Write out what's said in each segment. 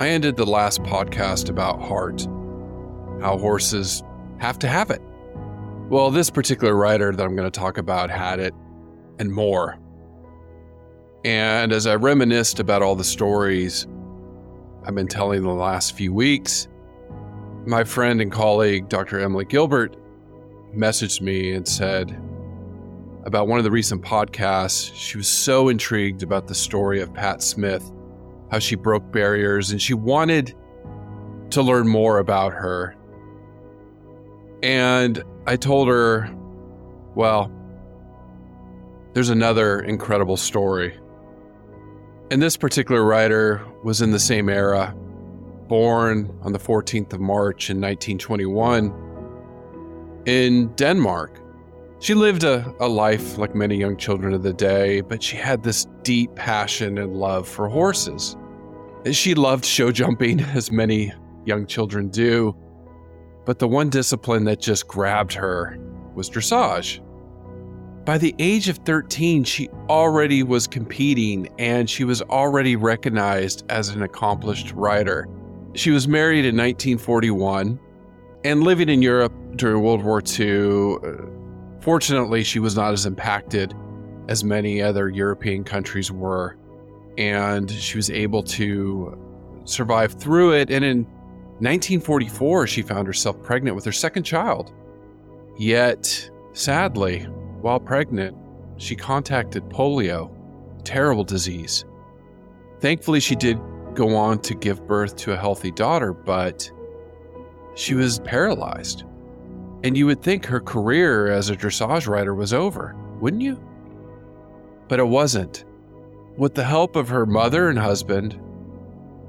I ended the last podcast about heart, how horses have to have it. Well, this particular rider that I'm going to talk about had it and more. And as I reminisced about all the stories I've been telling the last few weeks, my friend and colleague, Dr. Emily Gilbert, messaged me and said about one of the recent podcasts, she was so intrigued about the story of Pat Smith, how she broke barriers, and she wanted to learn more about her. And I told her, well, there's another incredible story. And this particular writer was in the same era, born on the 14th of March in 1921 in Denmark. She lived a, a life like many young children of the day, but she had this deep passion and love for horses. She loved show jumping, as many young children do, but the one discipline that just grabbed her was dressage. By the age of 13, she already was competing and she was already recognized as an accomplished rider. She was married in 1941 and living in Europe during World War II. Fortunately, she was not as impacted as many other European countries were, and she was able to survive through it. And in 1944, she found herself pregnant with her second child. Yet, sadly, while pregnant, she contacted polio, terrible disease. Thankfully, she did go on to give birth to a healthy daughter, but she was paralyzed. And you would think her career as a dressage rider was over, wouldn't you? But it wasn't. With the help of her mother and husband,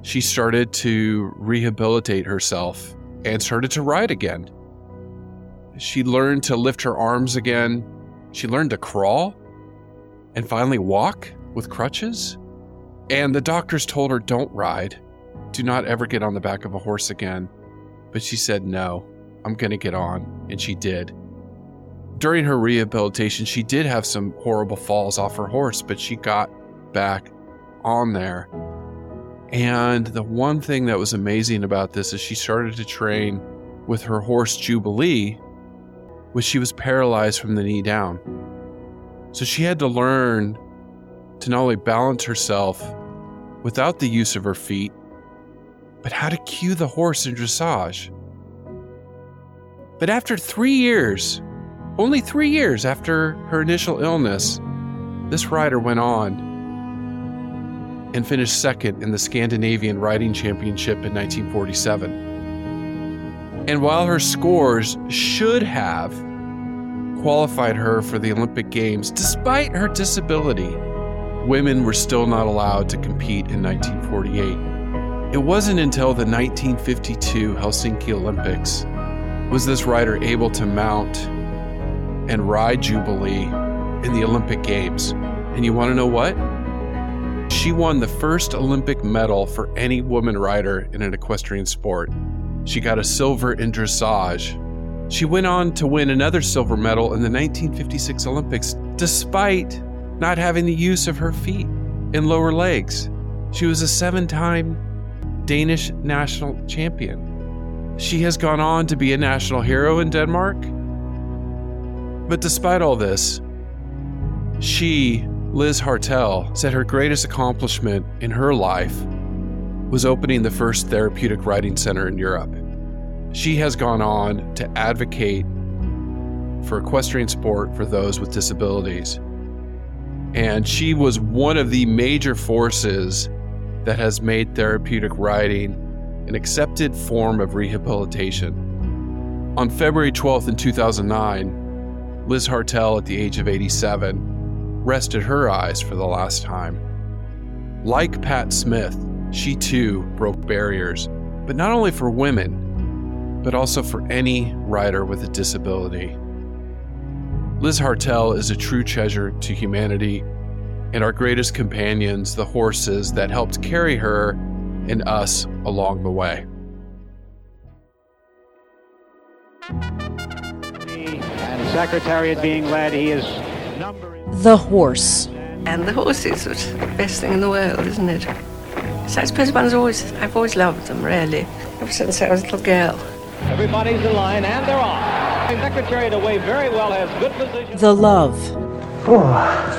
she started to rehabilitate herself and started to ride again. She learned to lift her arms again. She learned to crawl and finally walk with crutches. And the doctors told her, don't ride. Do not ever get on the back of a horse again. But she said, no, I'm going to get on. And she did. During her rehabilitation, she did have some horrible falls off her horse, but she got back on there. And the one thing that was amazing about this is she started to train with her horse Jubilee, which she was paralyzed from the knee down. So she had to learn to not only balance herself without the use of her feet, but how to cue the horse in dressage. But after three years, only three years after her initial illness, this rider went on and finished second in the Scandinavian Riding Championship in 1947. And while her scores should have qualified her for the Olympic Games, despite her disability, women were still not allowed to compete in 1948. It wasn't until the 1952 Helsinki Olympics was this rider able to mount and ride Jubilee in the Olympic Games. And you want to know what? She won the first Olympic medal for any woman rider in an equestrian sport. She got a silver in dressage. She went on to win another silver medal in the 1956 Olympics, despite not having the use of her feet and lower legs. She was a seven time Danish national champion. She has gone on to be a national hero in Denmark. But despite all this, she, Lis Hartel, said her greatest accomplishment in her life was opening the first therapeutic riding center in Europe. She has gone on to advocate for equestrian sport for those with disabilities. And she was one of the major forces that has made therapeutic riding an accepted form of rehabilitation. On February 12th in 2009, Lis Hartel, at the age of 87, rested her eyes for the last time. Like Pat Smith, she too broke barriers, but not only for women, but also for any rider with a disability. Lis Hartel is a true treasure to humanity and our greatest companions, the horses that helped carry her and us along the way. And Secretariat being led, he is number. The horse. And the horses is the best thing in the world, isn't it? So I suppose one's always, I've always loved them, really, ever since I was a little girl. Everybody's in line, and they're off. Secretariat away very well, has good position. The love. Oh,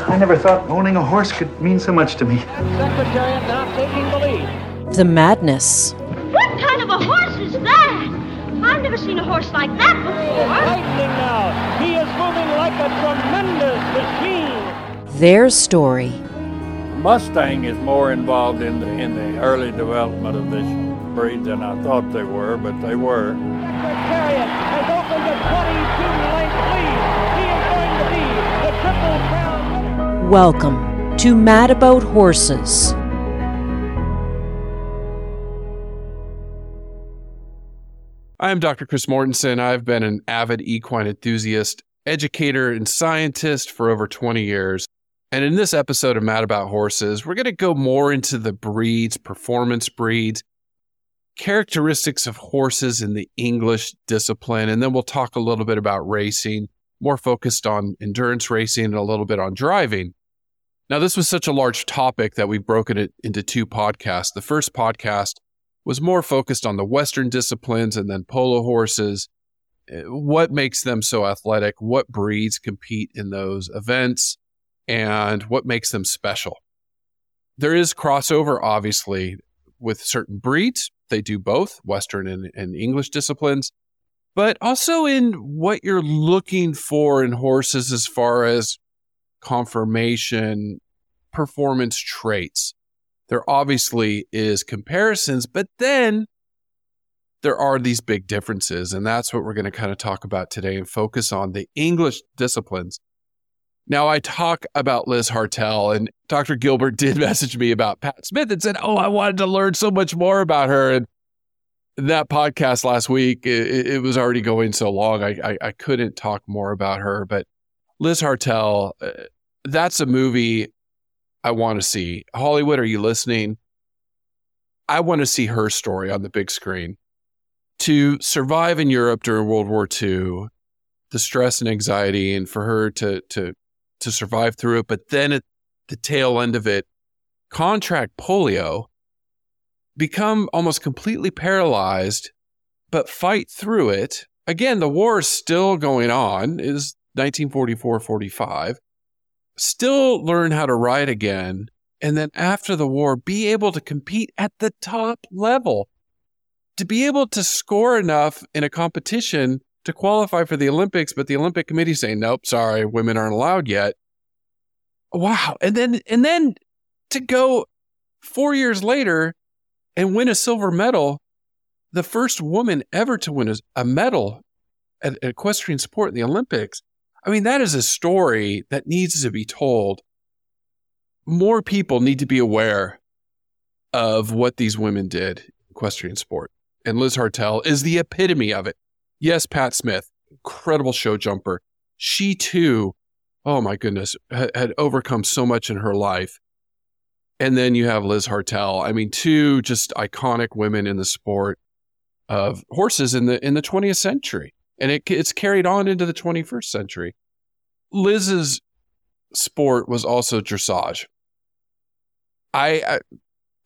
I never thought owning a horse could mean so much to me. And Secretariat now taking the lead. The madness. What kind of a horse is that? I've never seen a horse like that before. Lightning now. He is moving like a tremendous machine. Their story. Mustang is more involved in the, in the early development of this breed than I thought they were, but they were. Secretariat has opened a 22 length lead. He is going to be the Triple Crown winner. Welcome to Mad About Horses. I'm Dr. Chris Mortensen. I've been an avid equine enthusiast, educator, and scientist for over 20 years. And in this episode of Mad About Horses, we're going to go more into the breeds, performance breeds, characteristics of horses in the English discipline, and then we'll talk a little bit about racing, more focused on endurance racing and a little bit on driving. Now, this was such a large topic that we've broken it into two podcasts. The first podcast was more focused on the Western disciplines and then polo horses. Uh, What makes them so athletic? What breeds compete in those events? And what makes them special? There is crossover, obviously, with certain breeds. They do both Western and, and English disciplines, but also in what you're looking for in horses as far as conformation, performance traits there obviously is comparisons, but then there are these big differences. And that's what we're going to kind of talk about today and focus on the English disciplines. Now, I talk about Lis Hartel, and Dr. Gilbert did message me about Pat Smith and said, Oh, I wanted to learn so much more about her. And that podcast last week, it, it was already going so long, I, I, I couldn't talk more about her. But Lis Hartel, uh, that's a movie I want to see. Hollywood, are you listening? I want to see her story on the big screen. To survive in Europe during World War II, the stress and anxiety, and for her to to to survive through it, but then at the tail end of it, contract polio, become almost completely paralyzed, but fight through it. Again, the war is still going on, is 1944 45 still learn how to ride again, and then after the war, be able to compete at the top level. To be able to score enough in a competition to qualify for the Olympics, but the Olympic Committee saying, nope, sorry, women aren't allowed yet. Wow. And then, and then to go four years later and win a silver medal, the first woman ever to win a, medal at equestrian sport in the Olympics. I mean, that is a story that needs to be told. More people need to be aware of what these women did in equestrian sport. And Lis Hartel is the epitome of it. Yes, Pat Smith, incredible show jumper. She too, oh my goodness, ha- had overcome so much in her life. And then you have Lis Hartel. I mean, two just iconic women in the sport of horses in the in the 20th century and it, it's carried on into the 21st century. Lis's sport was also dressage. I, I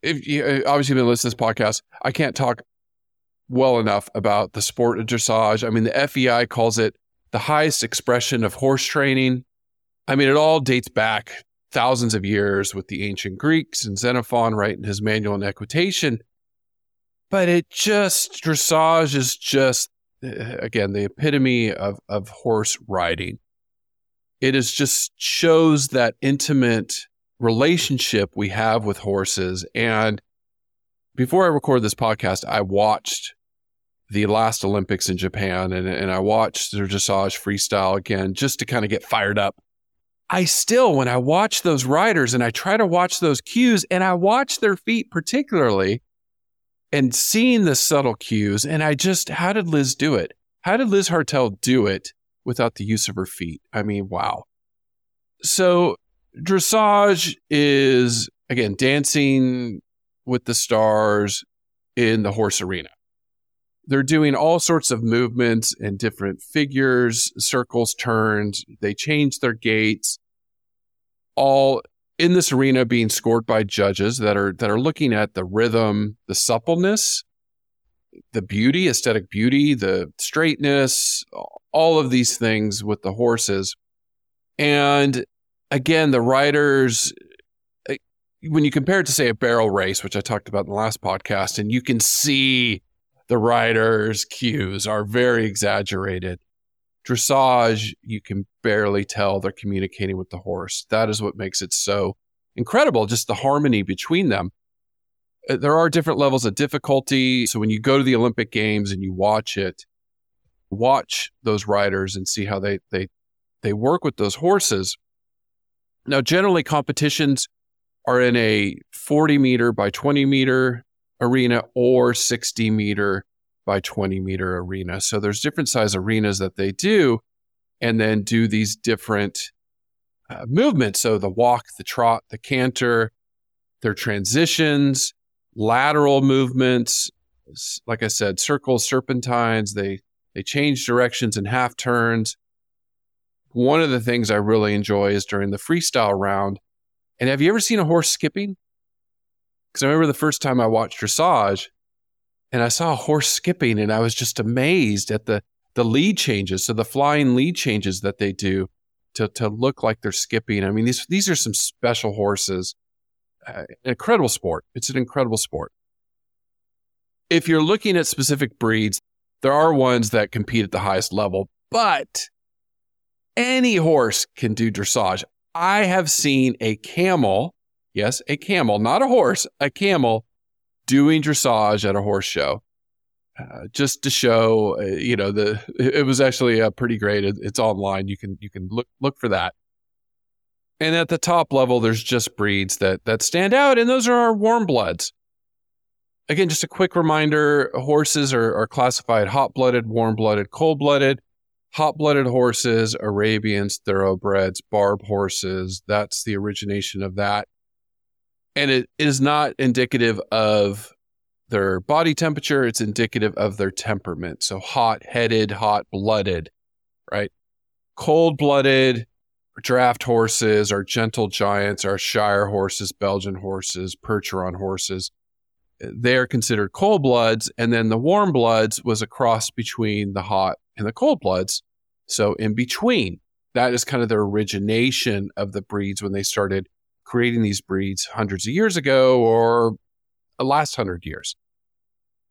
if you obviously been listening to this podcast, I can't talk well enough about the sport of dressage. I mean, the FEI calls it the highest expression of horse training. I mean, it all dates back thousands of years with the ancient Greeks and Xenophon writing his manual on equitation. But it just dressage is just uh, again the epitome of of horse riding it is just shows that intimate relationship we have with horses and before i recorded this podcast i watched the last olympics in japan and, and i watched their dressage freestyle again just to kind of get fired up i still when i watch those riders and i try to watch those cues and i watch their feet particularly and seeing the subtle cues. And I just, how did Lis do it? How did Lis Hartel do it without the use of her feet? I mean, wow. So, dressage is, again, dancing with the stars in the horse arena. They're doing all sorts of movements and different figures, circles, turns. They change their gaits, all in this arena being scored by judges that are that are looking at the rhythm, the suppleness, the beauty, aesthetic beauty, the straightness, all of these things with the horses. And again, the riders eh, when you compare it to say a barrel race, which I talked about in the last podcast, and you can see the riders' cues are very exaggerated. Dressage, you can barely tell they're communicating with the horse. That is what makes it so incredible, just the harmony between them. Uh, there are different levels of difficulty. So when you go to the Olympic Games and you watch it, watch those riders and see how they they they work with those horses. Now, generally, competitions are in a 40 meter by 20 meter arena or 60 meter by 20 meter arena. So there's different size arenas that they do and then do these different uh, movements. So the walk, the trot, the canter, their transitions, lateral movements, like I said, circles, serpentines, they they change directions and half turns. One of the things I really enjoy is during the freestyle round. And have you ever seen a horse skipping? Because I remember the first time I watched dressage, and I saw a horse skipping and I was just amazed at the the lead changes. So the flying lead changes that they do to to look like they're skipping. I mean these these are some special horses. Uh, incredible sport. It's an incredible sport. If you're looking at specific breeds, there are ones that compete at the highest level, but any horse can do dressage. I have seen a camel, yes, a camel, not a horse, a camel doing dressage at a horse show. Uh, just to show, uh, you know, the it was actually uh, pretty great. It, it's online. You can you can look look for that. And at the top level, there's just breeds that that stand out, and those are our warm bloods. Again, just a quick reminder: horses are, are classified hot blooded, warm blooded, cold blooded. Hot blooded horses, Arabians, thoroughbreds, barb horses. That's the origination of that and it is not indicative of their body temperature it's indicative of their temperament. So hot headed hot blooded right? Cold blooded draft horses our gentle giants our shire horses belgian horses percheron horses they are considered cold bloods. And then the warm bloods was a cross between the hot and the cold bloods. So in between that is kind of the origination of the breeds when they started creating these breeds hundreds of years ago or the last hundred years.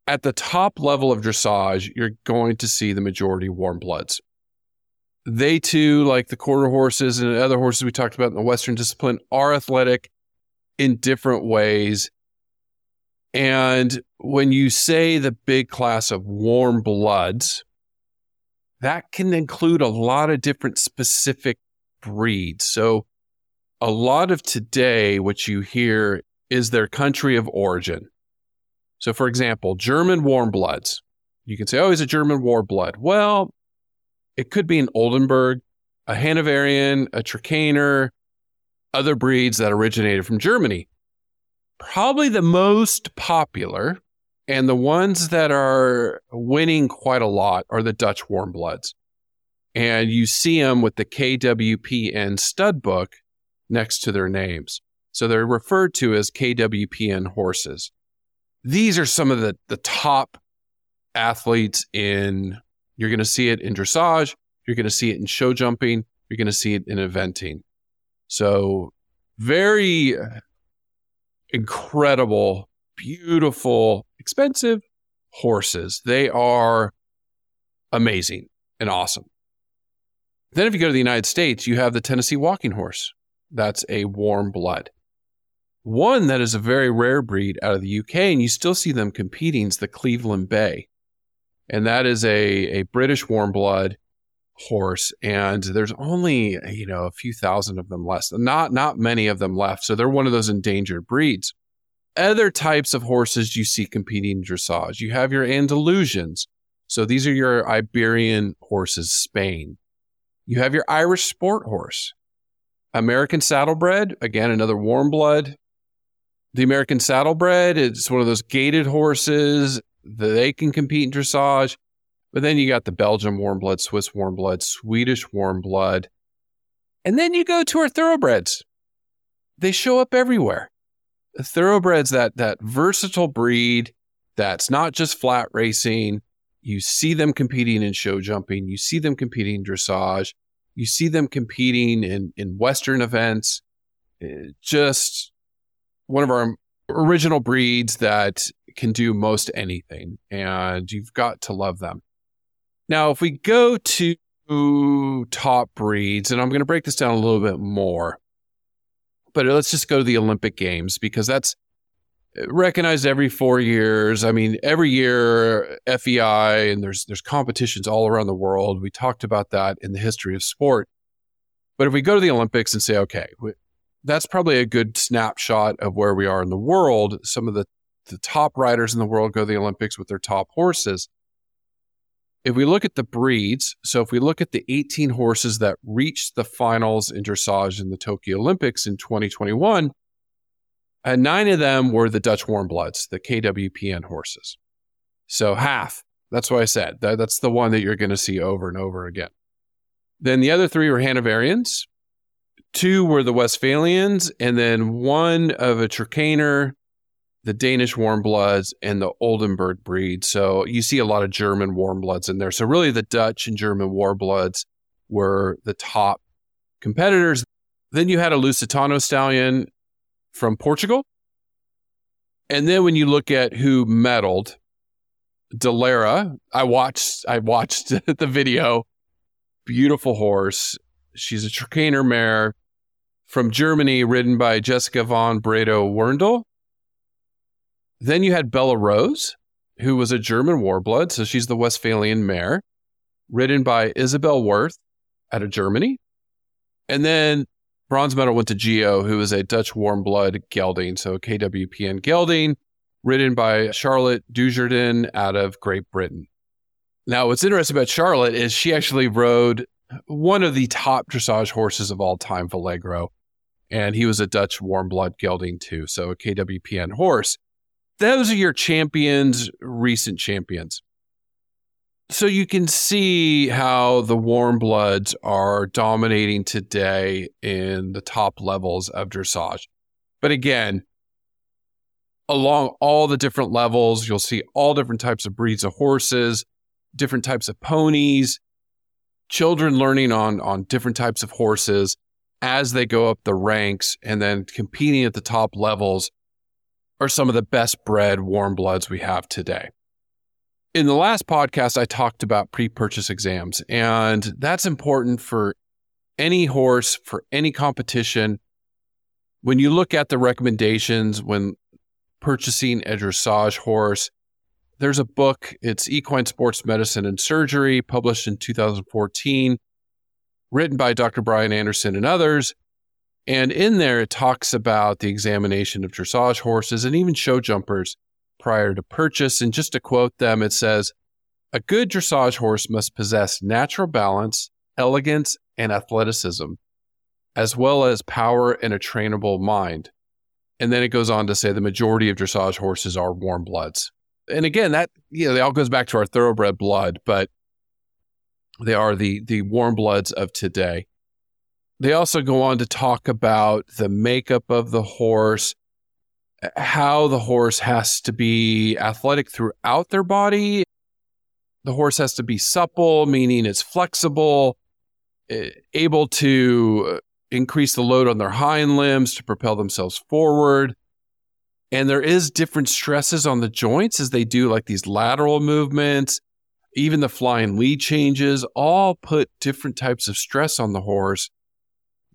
At the top level of dressage, you're going to see the majority warm bloods. They too, like the quarter horses and other horses we talked about in the Western discipline, are athletic in different ways. And when you say the big class of warm bloods, that can include a lot of different specific breeds. So a lot of today, what you hear is their country of origin. So, for example, German warm bloods. You can say, oh, he's a German warm blood. Well, it could be an Oldenburg, a Hanoverian, a Trakehner, other breeds that originated from Germany. Probably the most popular and the ones that are winning quite a lot are the Dutch warm bloods. And you see them with the KWPN stud book next to their names. So they're referred to as KWPN horses. These are some of the, the top athletes in, you're going to see it in dressage, you're going to see it in show jumping, you're going to see it in eventing. So very uh, incredible, beautiful, expensive horses. They are amazing and awesome. Then, if you go to the United States, you have the Tennessee walking horse. That's a warm blood. One that is a very rare breed out of the UK, and you still see them competing, is the Cleveland Bay. And that is a, a British warm blood horse. And there's only, you know, a few thousand of them left. Not not many of them left. So they're one of those endangered breeds. Other types of horses you see competing in dressage. You have your Andalusians. So these are your Iberian horses, Spain. You have your Irish sport horse. American Saddlebred, again, another warm blood. The American Saddlebred is one of those gaited horses that they can compete in dressage. But then you got the Belgian warm blood, Swiss warm blood, Swedish warm blood. And then you go to our thoroughbreds. they show up everywhere. Thoroughbreds, that that versatile breed that's not just flat racing. You see them competing in show jumping. You see them competing in dressage. You see them competing in, in Western events. Uh, Just one of our original breeds that can do most anything, and you've got to love them. Now, if we go to top breeds, and I'm going to break this down a little bit more, but let's just go to the Olympic Games because that's recognized every four years. I mean, every year FEI and there's there's competitions all around the world. We talked about that in the history of sport. But if we go to the Olympics and say, okay, we- that's probably a good snapshot of where we are in the world. Some of the the top riders in the world go to the Olympics with their top horses. If we look at the breeds, so if we look at the 18 horses that reached the finals in dressage in the Tokyo Olympics in 2021, and nine of them were the Dutch warm bloods, the KWPN horses. So half. That's what I said. That, that's the one that you're going to see over and over again. Then the other three were Hanoverians. Two were the Westphalians, and then one of a Trakehner, the Danish warm bloods, and the Oldenburg breed. So you see a lot of German warm bloods in there. So really, the Dutch and German warm bloods were the top competitors. Then you had a Lusitano stallion from Portugal. And then when you look at who medaled, Dalera, I watched I watched the video. Beautiful horse. She's a Trakehner mare from Germany, ridden by Jessica von Bredow Werndl. Then you had Bella Rose, who was a German warblood, so she's the Westphalian mare, ridden by Isabell Werth out of Germany. And then bronze medal went to Gio, who is a Dutch warm blood gelding, so KWPN gelding, ridden by Charlotte Dujardin out of Great Britain. Now, what's interesting about Charlotte is she actually rode one of the top dressage horses of all time, Valegro, and he was a Dutch warm blood gelding too, so a KWPN horse. Those are your champions, recent champions. So you can see how the warm bloods are dominating today in the top levels of dressage. But again, along all the different levels, you'll see all different types of breeds of horses, different types of ponies, children learning on on different types of horses as they go up the ranks and then competing at the top levels are some of the best bred warm bloods we have today in the last podcast, I talked about pre purchase exams, and that's important for any horse, for any competition. When you look at the recommendations when purchasing a dressage horse, there's a book. It's Equine Sports Medicine and Surgery, published in 2014, written by Dr. Brian Anderson and others. And in there, it talks about the examination of dressage horses and even show jumpers prior to purchase. And just to quote them, it says, a good dressage horse must possess natural balance, elegance, and athleticism, as well as power and a trainable mind. And then it goes on to say the majority of dressage horses are warm bloods. And again, that you know, it all goes back to our thoroughbred blood, but they are the the warm bloods of today. They also go on to talk about the makeup of the horse, how the horse has to be athletic throughout their body. The horse has to be supple, meaning it's flexible, eh, able to increase the load on their hind limbs to propel themselves forward. And there is different stresses on the joints as they do like these lateral movements, even the flying lead changes, all put different types of stress on the horse.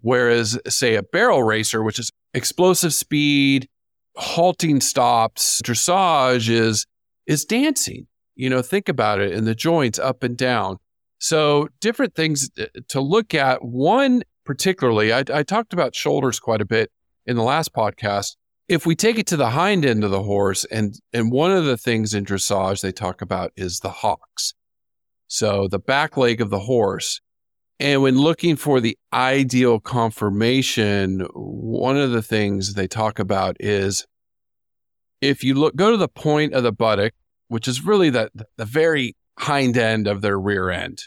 Whereas, say, a barrel racer, which is explosive speed, halting stops, dressage is is dancing. You know, think about it in the joints up and down. So different things uh, to look at. One particularly, I, I talked about shoulders quite a bit in the last podcast. If we take it to the hind end of the horse, and and one of the things in dressage they talk about is the hocks. So the back leg of the horse. And when looking for the ideal conformation, one of the things they talk about is if you look, go to the point of the buttock, which is really the, the very hind end of their rear end,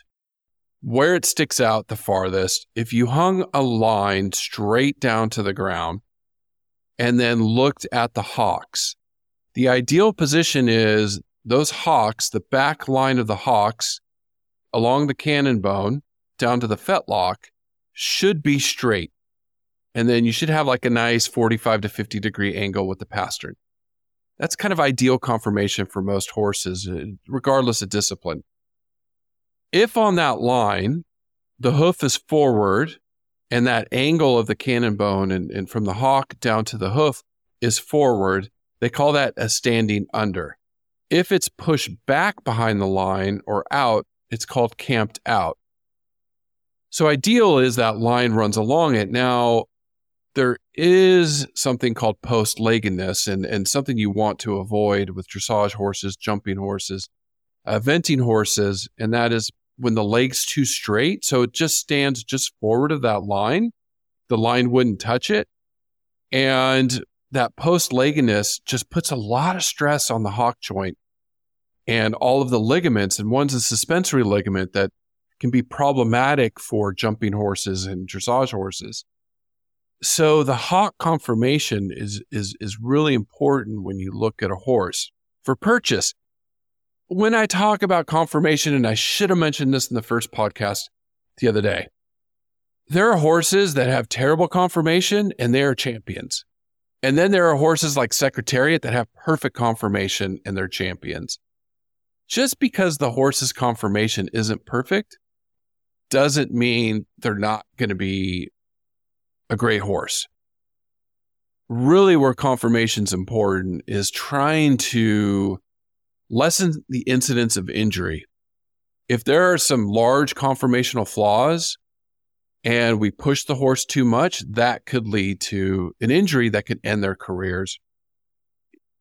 where it sticks out the farthest. If you hung a line straight down to the ground and then looked at the hocks, The ideal position is those hocks, the back line of the hocks along the cannon bone down to the fetlock should be straight. And then you should have like a nice 45 to 50 degree angle with the pastern. That's kind of ideal conformation for most horses, uh, regardless of discipline. If on that line, the hoof is forward and that angle of the cannon bone and, and from the hock down to the hoof is forward, they call that a standing under. If it's pushed back behind the line or out, it's called camped out. So ideal is that line runs along it. Now, there is something called post leggedness and, and something you want to avoid with dressage horses, jumping horses, uh, eventing horses, and that is when the leg's too straight. So it just stands just forward of that line. The line wouldn't touch it. And that post leggedness just puts a lot of stress on the hock joint and all of the ligaments. And one's a suspensory ligament that can be problematic for jumping horses and dressage horses. So the hock conformation is, is, is really important when you look at a horse. For purchase, when I talk about conformation, and I should have mentioned this in the first podcast the other day, there are horses that have terrible conformation and they are champions. And then there are horses like Secretariat that have perfect conformation and they're champions. Just because the horse's conformation isn't perfect doesn't mean they're not going to be a great horse. Really, where conformation is important is trying to lessen the incidence of injury. If there are some large conformational flaws and we push the horse too much, that could lead to an injury that could end their careers.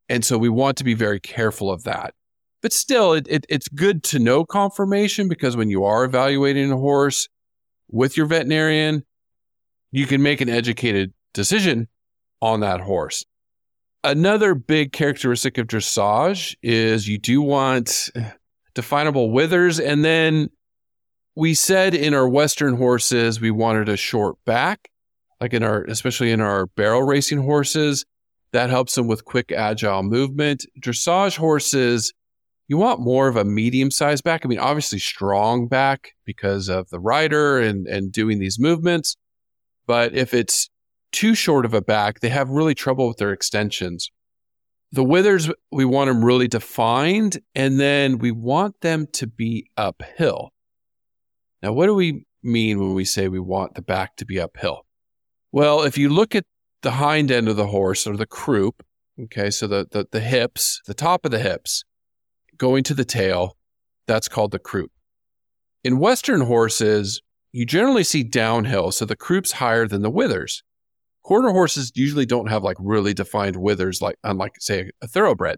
And so we want to be very careful of that. But still, it, it, it's good to know conformation because when you are evaluating a horse with your veterinarian, you can make an educated decision on that horse. Another big characteristic of dressage is you do want definable withers. And then we said in our Western horses, we wanted a short back, like in our, especially in our barrel racing horses. That helps them with quick, agile movement. Dressage horses, you want more of a medium sized back. I mean, obviously strong back because of the rider and, and doing these movements. But if it's too short of a back, they have really trouble with their extensions. The withers, we want them really defined, and then we want them to be uphill. Now, what do we mean when we say we want the back to be uphill? Well, if you look at the hind end of the horse or the croup, okay, so the, the, the hips, the top of the hips going to the tail, that's called the croup. In Western horses, you generally see downhill, so the croup's higher than the withers. Quarter horses usually don't have like really defined withers, like unlike say a thoroughbred.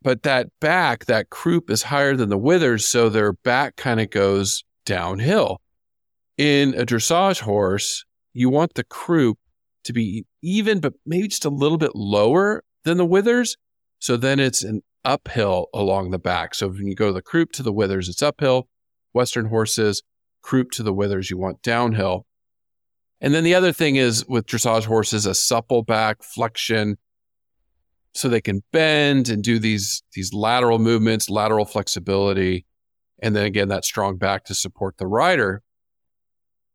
But that back, that croup is higher than the withers, so their back kind of goes downhill. In a dressage horse, you want the croup to be even, but maybe just a little bit lower than the withers. So then it's an uphill along the back. So when you go the croup to the withers, it's uphill. Western horses, croup to the withers, you want downhill. And then the other thing is with dressage horses, a supple back flexion so they can bend and do these, these lateral movements, lateral flexibility. And then again, that strong back to support the rider.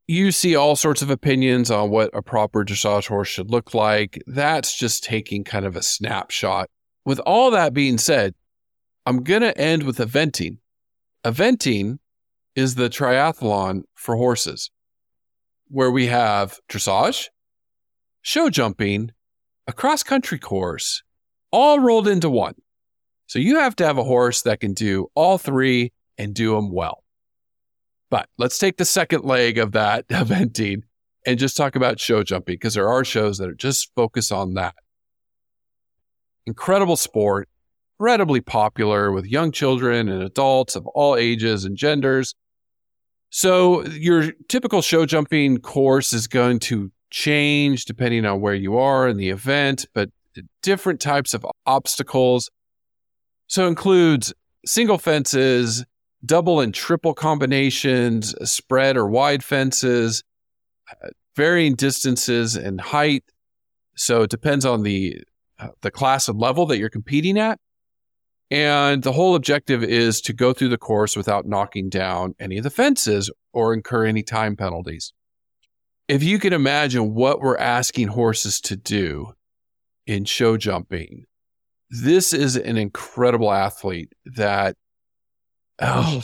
You see all sorts of opinions on what a proper dressage horse should look like. That's just taking kind of a snapshot. With all that being said, I'm going to end with eventing. Eventing is the triathlon for horses where we have dressage, show jumping, a cross country course, all rolled into one. So you have to have a horse that can do all three and do them well. But let's take the second leg of that eventing and just talk about show jumping because there are shows that are just focus on that. Incredible sport, incredibly popular with young children and adults of all ages and genders. So your typical show jumping course is going to change depending on where you are in the event, but different types of obstacles. So includes single fences, double and triple combinations, spread or wide fences, varying distances and height, So it depends on the uh, Uh, the class and level that you're competing at. And the whole objective is to go through the course without knocking down any of the fences or incur any time penalties. If you can imagine what we're asking horses to do in show jumping, this is an incredible athlete that, oh,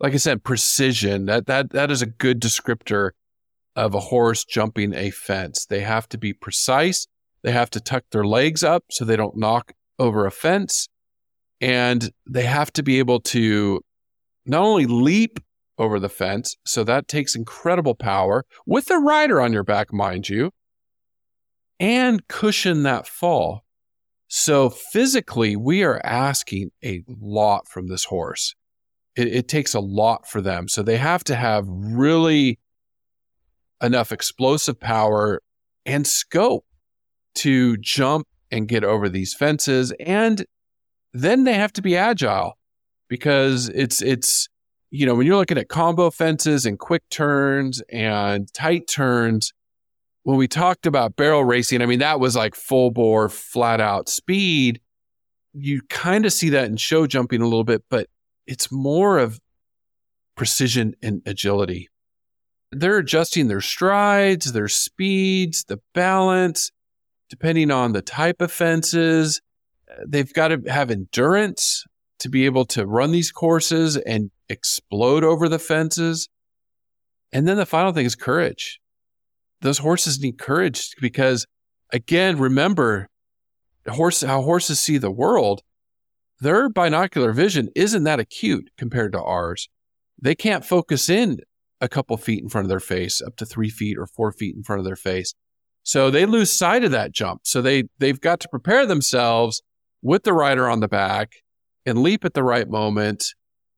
like I said, precision. That that that is a good descriptor of a horse jumping a fence. They have to be precise. They have to tuck their legs up so they don't knock over a fence and they have to be able to not only leap over the fence, so that takes incredible power with a rider on your back, mind you, and cushion that fall. So physically, we are asking a lot from this horse. It, it, takes a lot for them. So they have to have really enough explosive power and scope to jump and get over these fences and then they have to be agile because it's it's you know when you're looking at combo fences and quick turns and tight turns when we talked about barrel racing i mean that was like full bore flat out speed. You kind of see that in show jumping a little bit but it's more of precision and agility. They're adjusting their strides their speeds the balance depending on the type of fences they've got to have endurance to be able to run these courses and explode over the fences. And then the final thing is courage. Those horses need courage because, again, remember horse, how horses see the world. Their binocular vision isn't that acute compared to ours. They can't focus in a couple feet in front of their face, up to three feet or four feet in front of their face. So they lose sight of that jump. So they, they've got to prepare themselves with the rider on the back and leap at the right moment.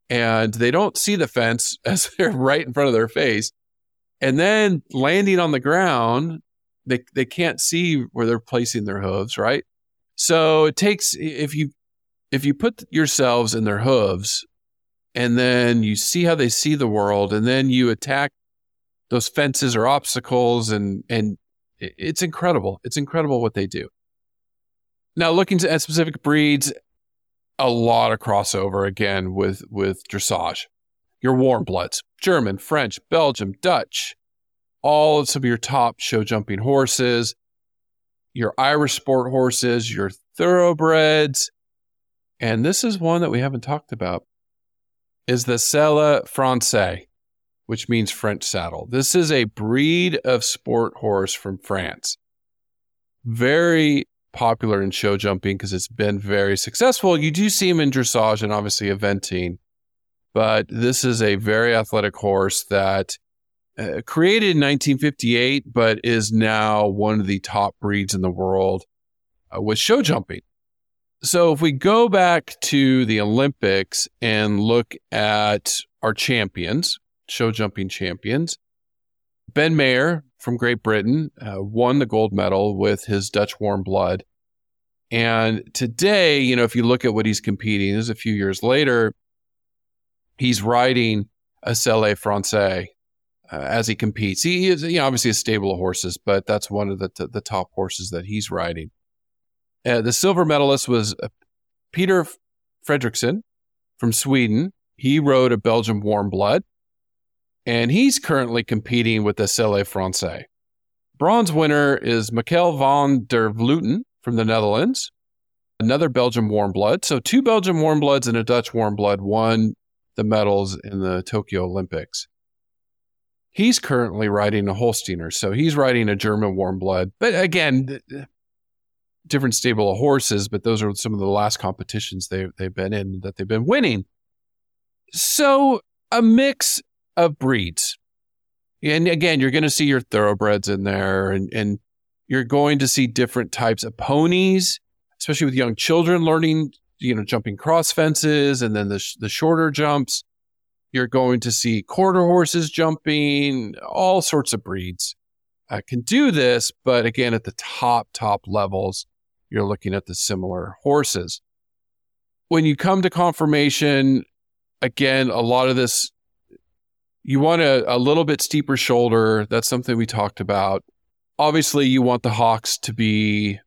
And they don't see the fence as they're right in front of their face. And then landing on the ground, they, they can't see where they're placing their hooves, right? So it takes, if you, if you put yourselves in their hooves and then you see how they see the world and then you attack those fences or obstacles and, and it's incredible. It's incredible what they do. Now, looking at specific breeds, a lot of crossover again with with dressage. Your warm bloods, German, French, Belgium, Dutch, all of some of your top show jumping horses, your Irish sport horses, your thoroughbreds, and this is one that we haven't talked about is the Selle Français, which means French saddle. This is a breed of sport horse from France. Very popular in show jumping because it's been very successful. You do see him in dressage and obviously eventing, but this is a very athletic horse that uh, created in 1958, but is now one of the top breeds in the world uh, with show jumping. So if we go back to the Olympics and look at our champions, show jumping champions, Ben Maher from Great Britain, uh, won the gold medal with his Dutch warm blood. And today, you know, if you look at what he's competing, this is a few years later, he's riding a Selle Francais uh, as he competes. He is, you know, obviously a stable of horses, but that's one of the, t- the top horses that he's riding. Uh, the silver medalist was uh, Peder Fredricson from Sweden. He rode a Belgian warm blood and he's currently competing with the Selle Francais. Bronze winner is Maikel van der Vleuten from the Netherlands, another Belgian warm blood. So two Belgian warm bloods and a Dutch warm blood won the medals in the Tokyo Olympics. He's currently riding a Holsteiner, so he's riding a German warm blood. But again, different stable of horses, but those are some of the last competitions they, they've been in that they've been winning. So a mix of breeds. And again, you're going to see your thoroughbreds in there and, and you're going to see different types of ponies, especially with young children learning, you know, jumping cross fences and then the, sh- the shorter jumps. You're going to see quarter horses jumping, all sorts of breeds uh, can do this. But again, at the top, top levels, you're looking at the similar horses. When you come to conformation, again, a lot of this you want a, a little bit steeper shoulder. That's something we talked about. obviously, you want the hocks to be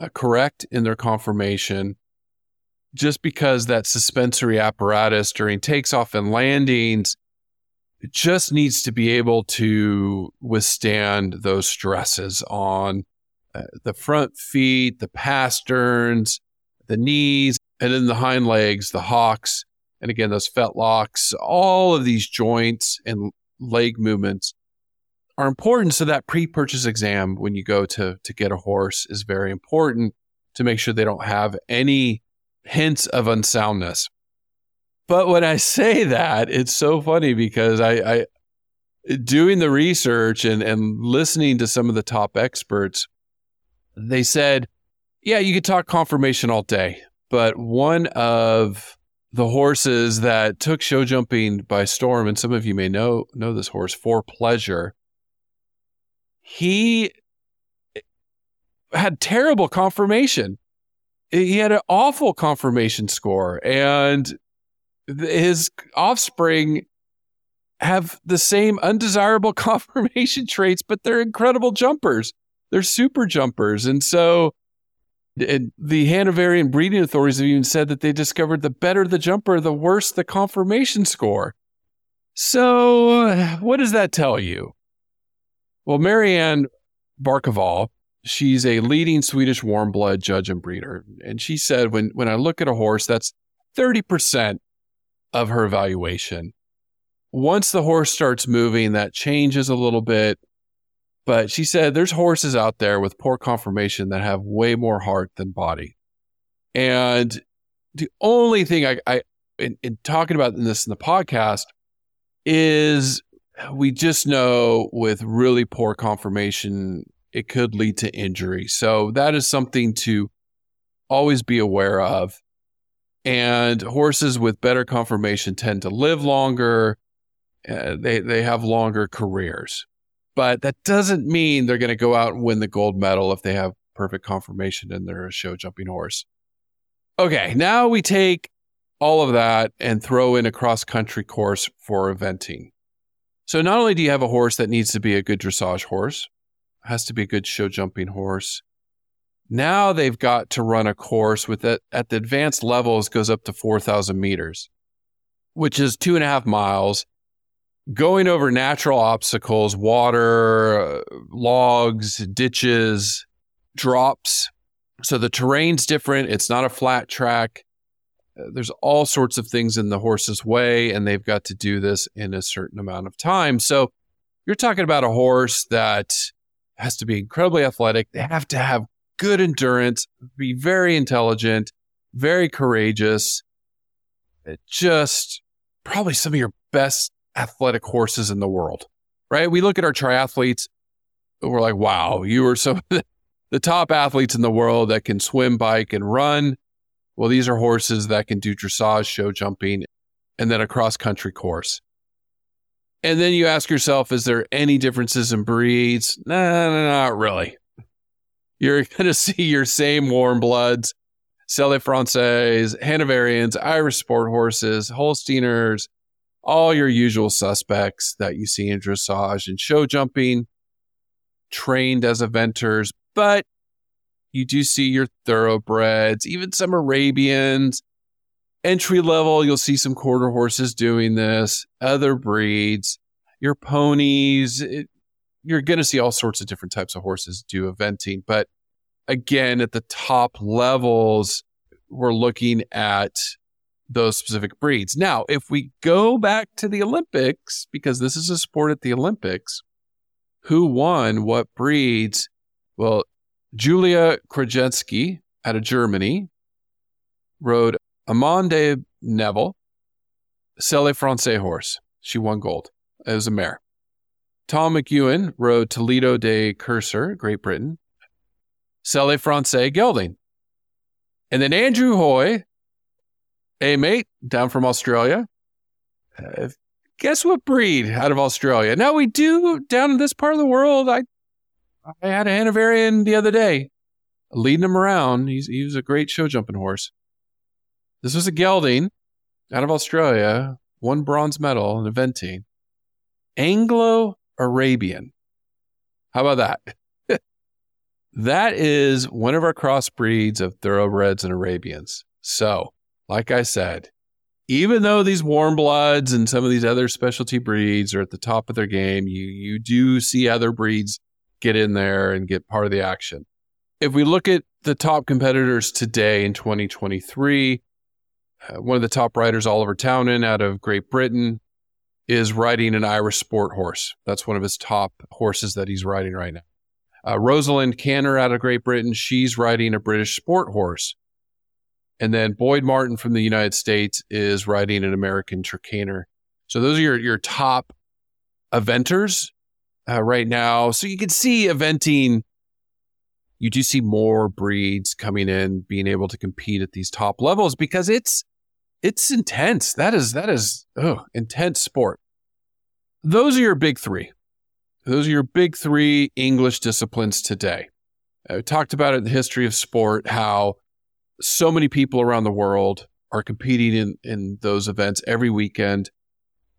uh, correct in their conformation just because that suspensory apparatus during takes off and landings just needs to be able to withstand those stresses on uh, the front feet, the pasterns, the knees, and then the hind legs, the hocks, and again, those fetlocks, all of these joints and leg movements are important. So that pre-purchase exam when you go to, to get a horse is very important to make sure they don't have any hints of unsoundness. But when I say that, it's so funny because I, I doing the research and, and listening to some of the top experts, they said, yeah, you could talk conformation all day, but one of the horses that took show jumping by storm, and some of you may know know this horse for pleasure, he had terrible conformation. He had an awful conformation score, and his offspring have the same undesirable conformation traits, but they're incredible jumpers. They're super jumpers. And so and the Hanoverian breeding authorities have even said that they discovered the better the jumper, the worse the conformation score. So, uh, what does that tell you? Well, Marianne Barkeval, she's a leading Swedish warm blood judge and breeder. And she said, when, when I look at a horse, that's 30% of her evaluation. Once the horse starts moving, that changes a little bit. But she said there's horses out there with poor conformation that have way more heart than body. And the only thing I, I in, in talking about this in the podcast is we just know with really poor conformation, it could lead to injury. So that is something to always be aware of. And horses with better conformation tend to live longer. Uh, they they have longer careers, but that doesn't mean they're going to go out and win the gold medal if they have perfect conformation and they're a show jumping horse. Okay, now we take all of that and throw in a cross country course for eventing. So not only do you have a horse that needs to be a good dressage horse, has to be a good show jumping horse, now they've got to run a course with it at the advanced levels goes up to 4,000 meters, which is two and a half miles, going over natural obstacles, water, logs, ditches, drops. So the terrain's different. It's not a flat track. Uh, there's all sorts of things in the horse's way, and they've got to do this in a certain amount of time. So you're talking about a horse that has to be incredibly athletic. They have to have good endurance, be very intelligent, very courageous. It Just probably some of your best athletic horses in the world, right? We look at our triathletes, we're like, wow, you are some of the top athletes in the world that can swim, bike, and run. Well, these are horses that can do dressage, show jumping, and then a cross country course. And then you ask yourself, is there any differences in breeds? No, nah, not really you're going to see your same warm bloods, Selle Francaise, Hanoverians, Irish sport horses, Holsteiners, all your usual suspects that you see in dressage and show jumping, trained as eventers, but you do see your thoroughbreds, even some Arabians. Entry level, you'll see some quarter horses doing this, other breeds, your ponies. It, you're going to see all sorts of different types of horses do eventing. But again, at the top levels, we're looking at those specific breeds. Now, if we go back to the Olympics, because this is a sport at the Olympics, who won what breeds? Well, Julia Krajewski out of Germany rode Amande Neville, Selle Francais horse. She won gold. as a mare. Tom McEwen rode Toledo de Kerser, Great Britain. Selle Francais gelding. And then Andrew Hoy, a mate down from Australia. Uh, guess what breed out of Australia? Now we do down in this part of the world. I I had a Hanoverian the other day, leading him around. He's he was a great show jumping horse. This was a gelding out of Australia, won bronze medal in eventing. Anglo Arabian. How about that? That is one of our crossbreeds of thoroughbreds and Arabians. So, like I said, even though these warm bloods and some of these other specialty breeds are at the top of their game, you you do see other breeds get in there and get part of the action. If we look at the top competitors today in 2023, uh, one of the top riders, Oliver Townend out of Great Britain, is riding an Irish sport horse. That's one of his top horses that he's riding right now. Uh, Rosalind Canter out of Great Britain, she's riding a British sport horse. And then Boyd Martin from the United States is riding an American Trakehner. So those are your, your top eventers uh, right now. So you can see eventing, you do see more breeds coming in, being able to compete at these top levels because it's it's intense. That is that is oh, intense sport. Those are your big three. Those are your big three English disciplines today. I talked about it in the history of sport how so many people around the world are competing in, in those events every weekend.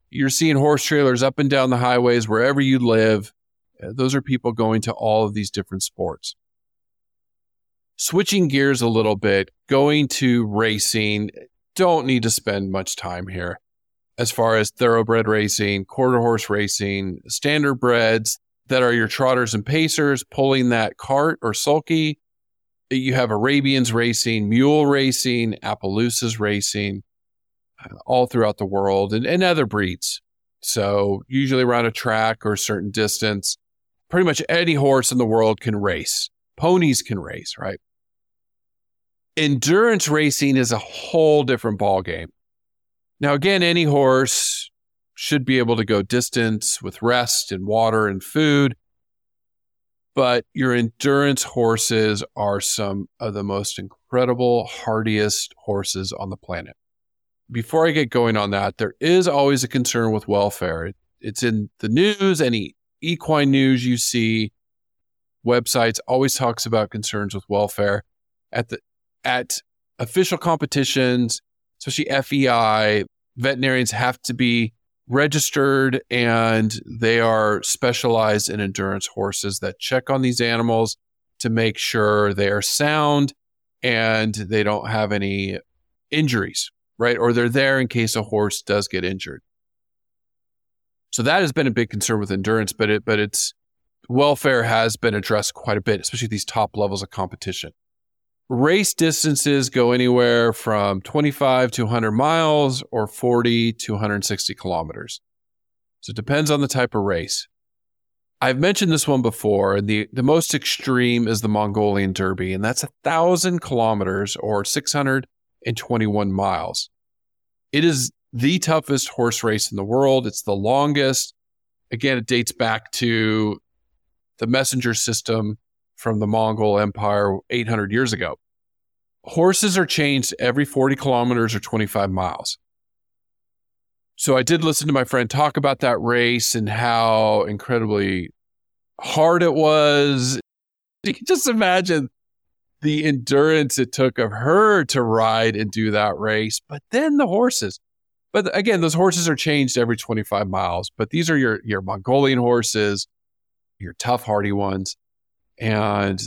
You're seeing horse trailers up and down the highways wherever you live. Uh, those are people going to all of these different sports. Switching gears a little bit, going to racing, don't need to spend much time here as far as thoroughbred racing, quarter horse racing, standard breds that are your trotters and pacers pulling that cart or sulky you have Arabians racing, mule racing, Appaloosas racing, uh, all throughout the world, and, and other breeds. So, usually around a track or a certain distance, pretty much any horse in the world can race. Ponies can race, right? Endurance racing is a whole different ballgame. Now, again, any horse should be able to go distance with rest and water and food but your endurance horses are some of the most incredible, hardiest horses on the planet. Before I get going on that, there is always a concern with welfare. It's in the news, any equine news you see, websites always talks about concerns with welfare. At the at official competitions, especially FEI, veterinarians have to be registered and they are specialized in endurance horses that check on these animals to make sure they are sound and they don't have any injuries, right? Or they're there in case a horse does get injured. So that has been a big concern with endurance, but it but it's welfare has been addressed quite a bit, especially these top levels of competition. Race distances go anywhere from 25 to 100 miles or 40 to 160 kilometers. So it depends on the type of race. I've mentioned this one before, and the, the most extreme is the Mongolian Derby, and that's a thousand kilometers or 621 miles. It is the toughest horse race in the world. It's the longest. Again, it dates back to the messenger system from the Mongol Empire 800 years ago. Horses are changed every 40 kilometers or 25 miles. So I did listen to my friend talk about that race and how incredibly hard it was. You can just imagine the endurance it took of her to ride and do that race, but then the horses. But again, those horses are changed every 25 miles, but these are your, your Mongolian horses, your tough, hardy ones and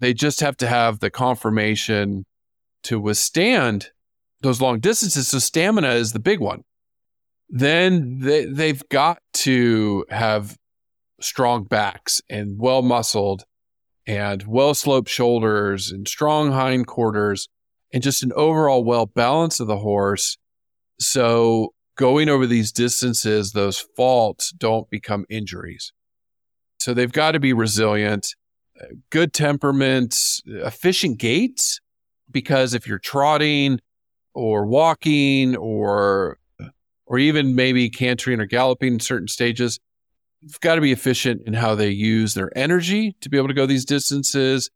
they just have to have the conformation to withstand those long distances. So stamina is the big one. Then they, they've got to have strong backs and well muscled and well sloped shoulders and strong hindquarters and just an overall well balance of the horse. So going over these distances, those faults don't become injuries. So they've got to be resilient good temperament, efficient gaits. Because if you're trotting or walking or or even maybe cantering or galloping in certain stages, you've got to be efficient in how they use their energy to be able to go these distances.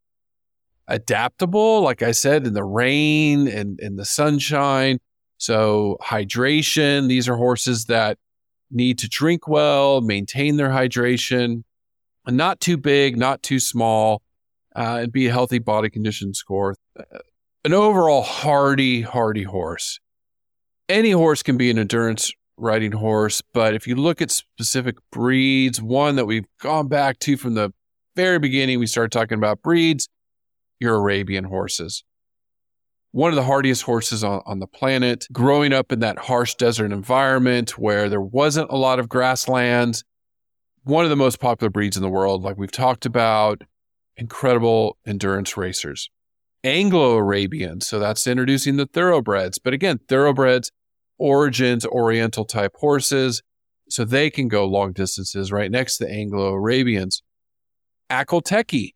Adaptable, like I said, in the rain and in the sunshine. So hydration, these are horses that need to drink well, maintain their hydration not too big, not too small, uh, and be a healthy body condition score. Uh, an overall hardy, hardy horse. Any horse can be an endurance riding horse, but if you look at specific breeds, one that we've gone back to from the very beginning, we started talking about breeds, your Arabian horses. One of the hardiest horses on, on the planet, growing up in that harsh desert environment where there wasn't a lot of grasslands. One of the most popular breeds in the world, like we've talked about, incredible endurance racers. Anglo Arabian, so that's introducing the thoroughbreds. But again, thoroughbreds, origins, oriental type horses, so they can go long distances right next to Anglo Arabians. Akhal-Teke,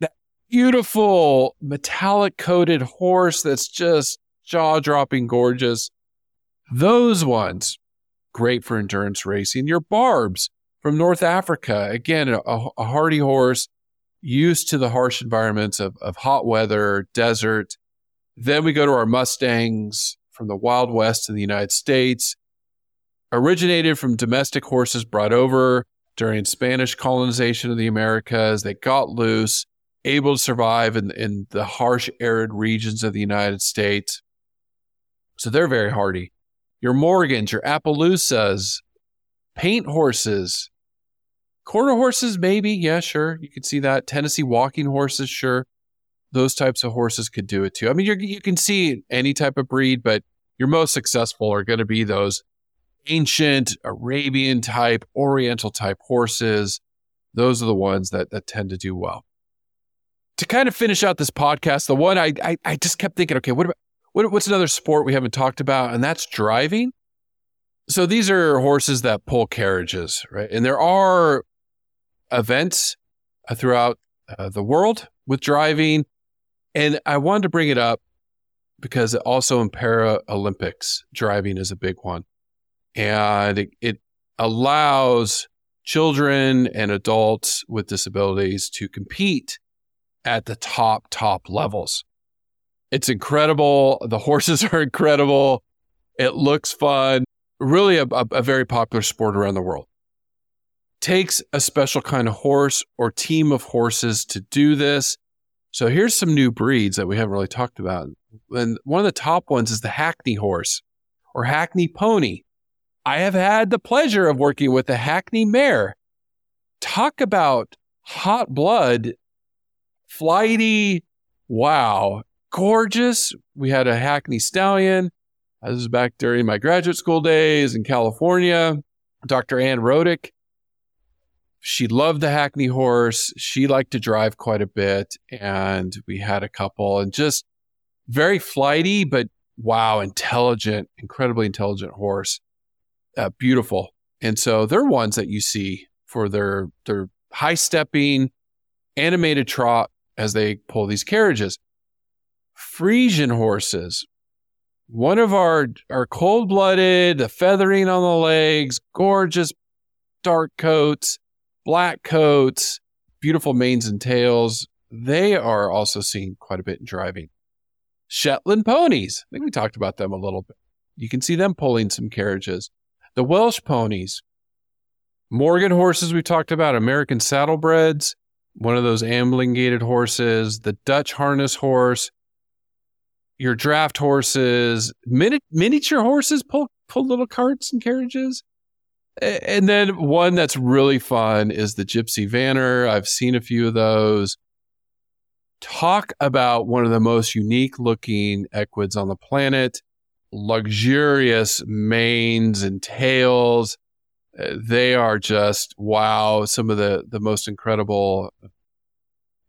that beautiful metallic coated horse that's just jaw dropping gorgeous. Those ones, great for endurance racing. Your Barbs from North Africa, again, a, a hardy horse used to the harsh environments of, of hot weather, desert. Then we go to our Mustangs from the Wild West in the United States, originated from domestic horses brought over during Spanish colonization of the Americas. They got loose, able to survive in, in the harsh, arid regions of the United States. So they're very hardy. Your Morgans, your Appaloosas, paint horses, quarter horses, maybe. Yeah, sure. You could see that. Tennessee walking horses, sure. Those types of horses could do it too. I mean, you can see any type of breed, but your most successful are going to be those ancient Arabian type, Oriental type horses. Those are the ones that, that tend to do well. To kind of finish out this podcast, the one I, I, I just kept thinking, okay, what about what, what's another sport we haven't talked about? And that's driving. So these are horses that pull carriages, right? And there are events uh, throughout uh, the world with driving. And I wanted to bring it up because also in Paralympics, driving is a big one and it, it allows children and adults with disabilities to compete at the top, top levels. It's incredible. The horses are incredible. It looks fun. Really, a, a, very popular sport around the world. Takes a special kind of horse or team of horses to do this. So, here's some new breeds that we haven't really talked about. And one of the top ones is the Hackney horse or Hackney pony. I have had the pleasure of working with a Hackney mare. Talk about hot blood, flighty, wow, gorgeous. We had a Hackney stallion. This was back during my graduate school days in California. Dr. Ann Rodick. She loved the Hackney horse. She liked to drive quite a bit. And we had a couple and just very flighty, but wow, intelligent, incredibly intelligent horse uh, beautiful. And so they're ones that you see for their their high stepping, animated trot as they pull these carriages. Frisian horses, one of our our cold blooded, the feathering on the legs, gorgeous dark coats, black coats, beautiful manes and tails. They are also seen quite a bit in driving. Shetland ponies. I think we talked about them a little bit. You can see them pulling some carriages. The Welsh ponies, Morgan horses we talked about, American saddlebreds, one of those ambling gaited horses, the Dutch harness horse, your draft horses, mini- miniature horses pull pull little carts and carriages. And then one that's really fun is the Gypsy Vanner. I've seen a few of those. Talk about one of the most unique looking equids on the planet luxurious manes and tails. Uh, they are just wow, some of the, the most incredible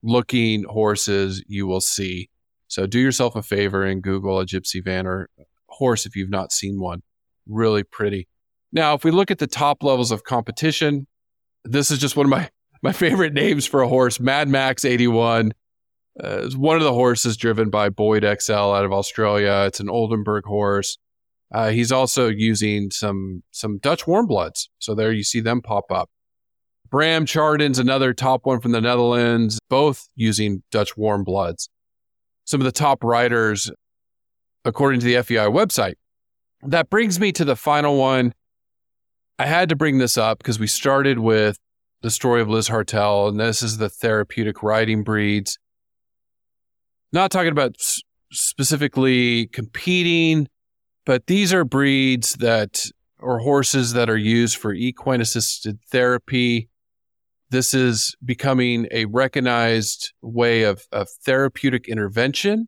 looking horses you will see. So do yourself a favor and Google a Gypsy Vanner horse if you've not seen one. Really pretty. Now, if we look at the top levels of competition, this is just one of my, my favorite names for a horse, Mad Max 81. Uh, it's one of the horses driven by Boyd Exell out of Australia. It's an Oldenburg horse. Uh, he's also using some some Dutch warmbloods. So there you see them pop up. Bram Chardon's another top one from the Netherlands, both using Dutch warmbloods. Some of the top riders, according to the FEI website. That brings me to the final one. I had to bring this up because we started with the story of Lis Hartel, and this is the therapeutic riding breeds not talking about specifically competing, but these are breeds that or horses that are used for equine assisted therapy. This is becoming a recognized way of, of therapeutic intervention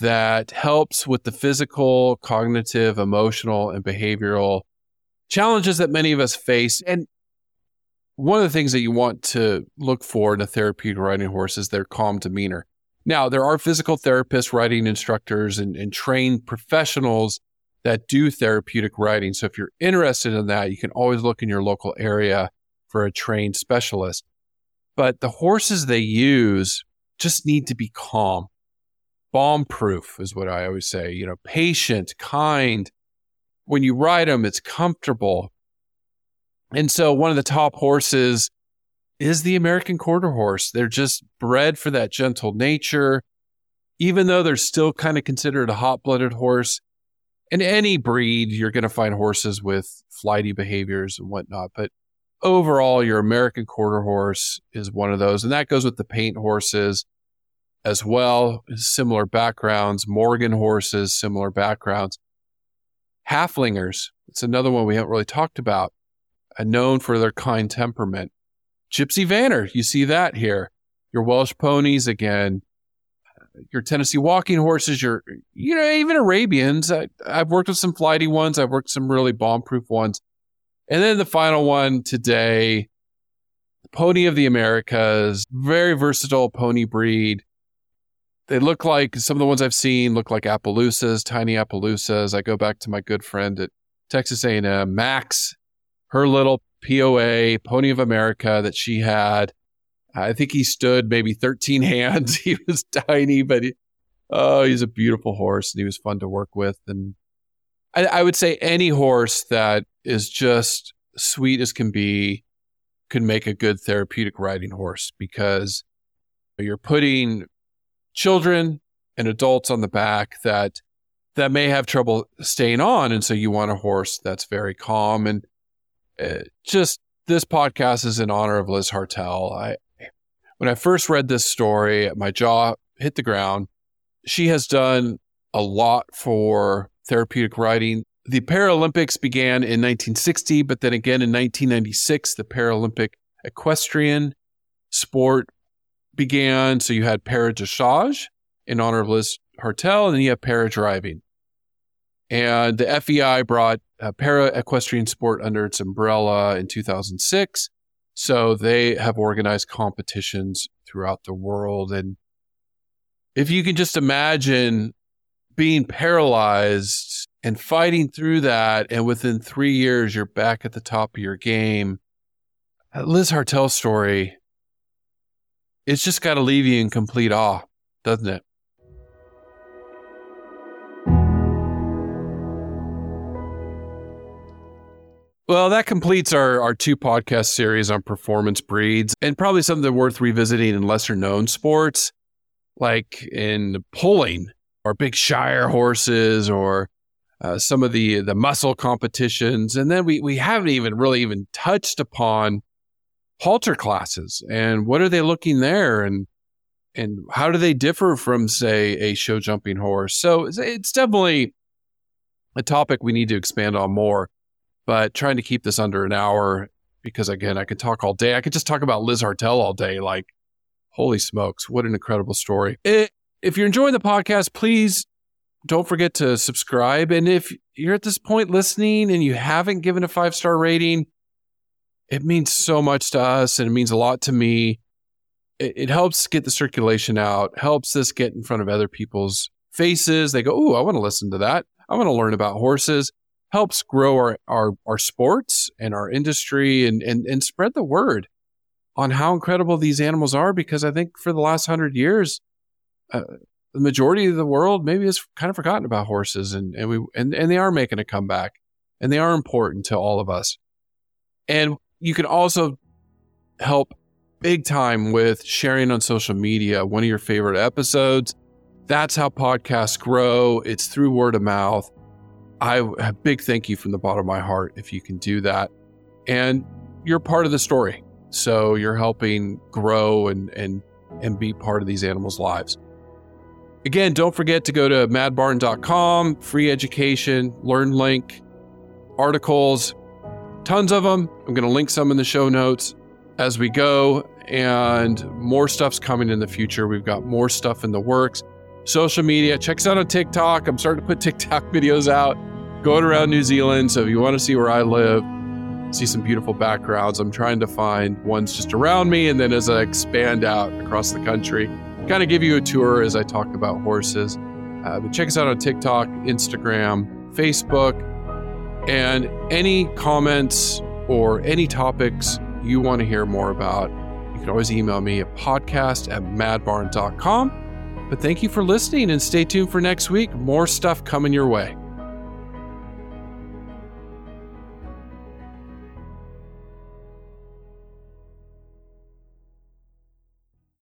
that helps with the physical, cognitive, emotional, and behavioral challenges that many of us face. And one of the things that you want to look for in a therapeutic riding horse is their calm demeanor. Now, there are physical therapists, riding instructors, and, and trained professionals that do therapeutic riding. So if you're interested in that, you can always look in your local area for a trained specialist. But the horses they use just need to be calm. Bomb proof is what I always say, you know, patient, kind. When you ride them, it's comfortable. And so one of the top horses is the American quarter horse. They're just bred for that gentle nature. Even though they're still kind of considered a hot blooded horse, in any breed, you're going to find horses with flighty behaviors and whatnot. But overall, your American quarter horse is one of those. And that goes with the paint horses as well, similar backgrounds. Morgan horses, similar backgrounds. Haflingers, it's another one we haven't really talked about, uh, known for their kind temperament. Gypsy Vanner, you see that here. Your Welsh ponies again, your Tennessee walking horses, your, you know, even Arabians. I, have worked with some flighty ones. I've worked some really bomb proof ones. And then the final one today, Pony of the Americas, very versatile pony breed. They look like some of the ones I've seen look like Appaloosas, tiny Appaloosas. I go back to my good friend at Texas A&M, Max, her little POA, Pony of America that she had. I think he stood maybe 13 hands. he was tiny, but he, oh, he's a beautiful horse and he was fun to work with. And I, I would say any horse that is just sweet as can be can make a good therapeutic riding horse because you're putting children and adults on the back that that may have trouble staying on and so you want a horse that's very calm and uh, just this podcast is in honor of Lis Hartel. I when I first read this story, my jaw hit the ground. She has done a lot for therapeutic riding. The Paralympics began in 1960, but then again in 1996, the Paralympic equestrian sport began. So you had para dressage in honor of Lis Hartel, and then you have para driving. And the FEI brought para equestrian sport under its umbrella in 2006. So they have organized competitions throughout the world. And if you can just imagine being paralyzed and fighting through that, and within three years, you're back at the top of your game. Uh, Lis Hartel's story it's just got to leave you in complete awe, doesn't it? Well, that completes our, our two podcast series on performance breeds and probably something worth revisiting in lesser known sports, like in pulling or big Shire horses or uh, some of the the muscle competitions. And then we, we haven't even really even touched upon halter classes and what are they looking there and and how do they differ from say a show jumping horse? So it's definitely a topic we need to expand on more but trying to keep this under an hour because again i could talk all day. I could just talk about lis hartel all day like holy smokes what an incredible story. It, if you're enjoying the podcast please don't forget to subscribe and if you're at this point listening and you haven't given a five star rating it means so much to us and it means a lot to me. It, it helps get the circulation out, helps us get in front of other people's faces. They go, Oh, I want to listen to that. I want to learn about horses. Helps grow our, our, our sports and our industry and, and, and spread the word on how incredible these animals are. Because I think for the last hundred years, uh, the majority of the world maybe has kind of forgotten about horses and, and we and, and they are making a comeback and they are important to all of us. And you can also help big time with sharing on social media one of your favorite episodes. That's how podcasts grow. It's through word of mouth. I a big thank you from the bottom of my heart if you can do that. And you're part of the story. So you're helping grow and and and be part of these animals' lives. Again, don't forget to go to madbarn.com, free education, learn link, articles, tons of them. I'm going to link some in the show notes. as we go, and more stuff's coming in the future. We've got more stuff in the works. Social media, check us out on TikTok. I'm starting to put TikTok videos out going around New Zealand. So if you want to see where I live, see some beautiful backgrounds, I'm trying to find ones just around me. And then as I expand out across the country, kind of give you a tour as I talk about horses. Uh, but check us out on TikTok, Instagram, Facebook, and any comments or any topics you want to hear more about, you can always email me at podcast at madbarn.com. But thank you for listening and stay tuned for next week. More stuff coming your way.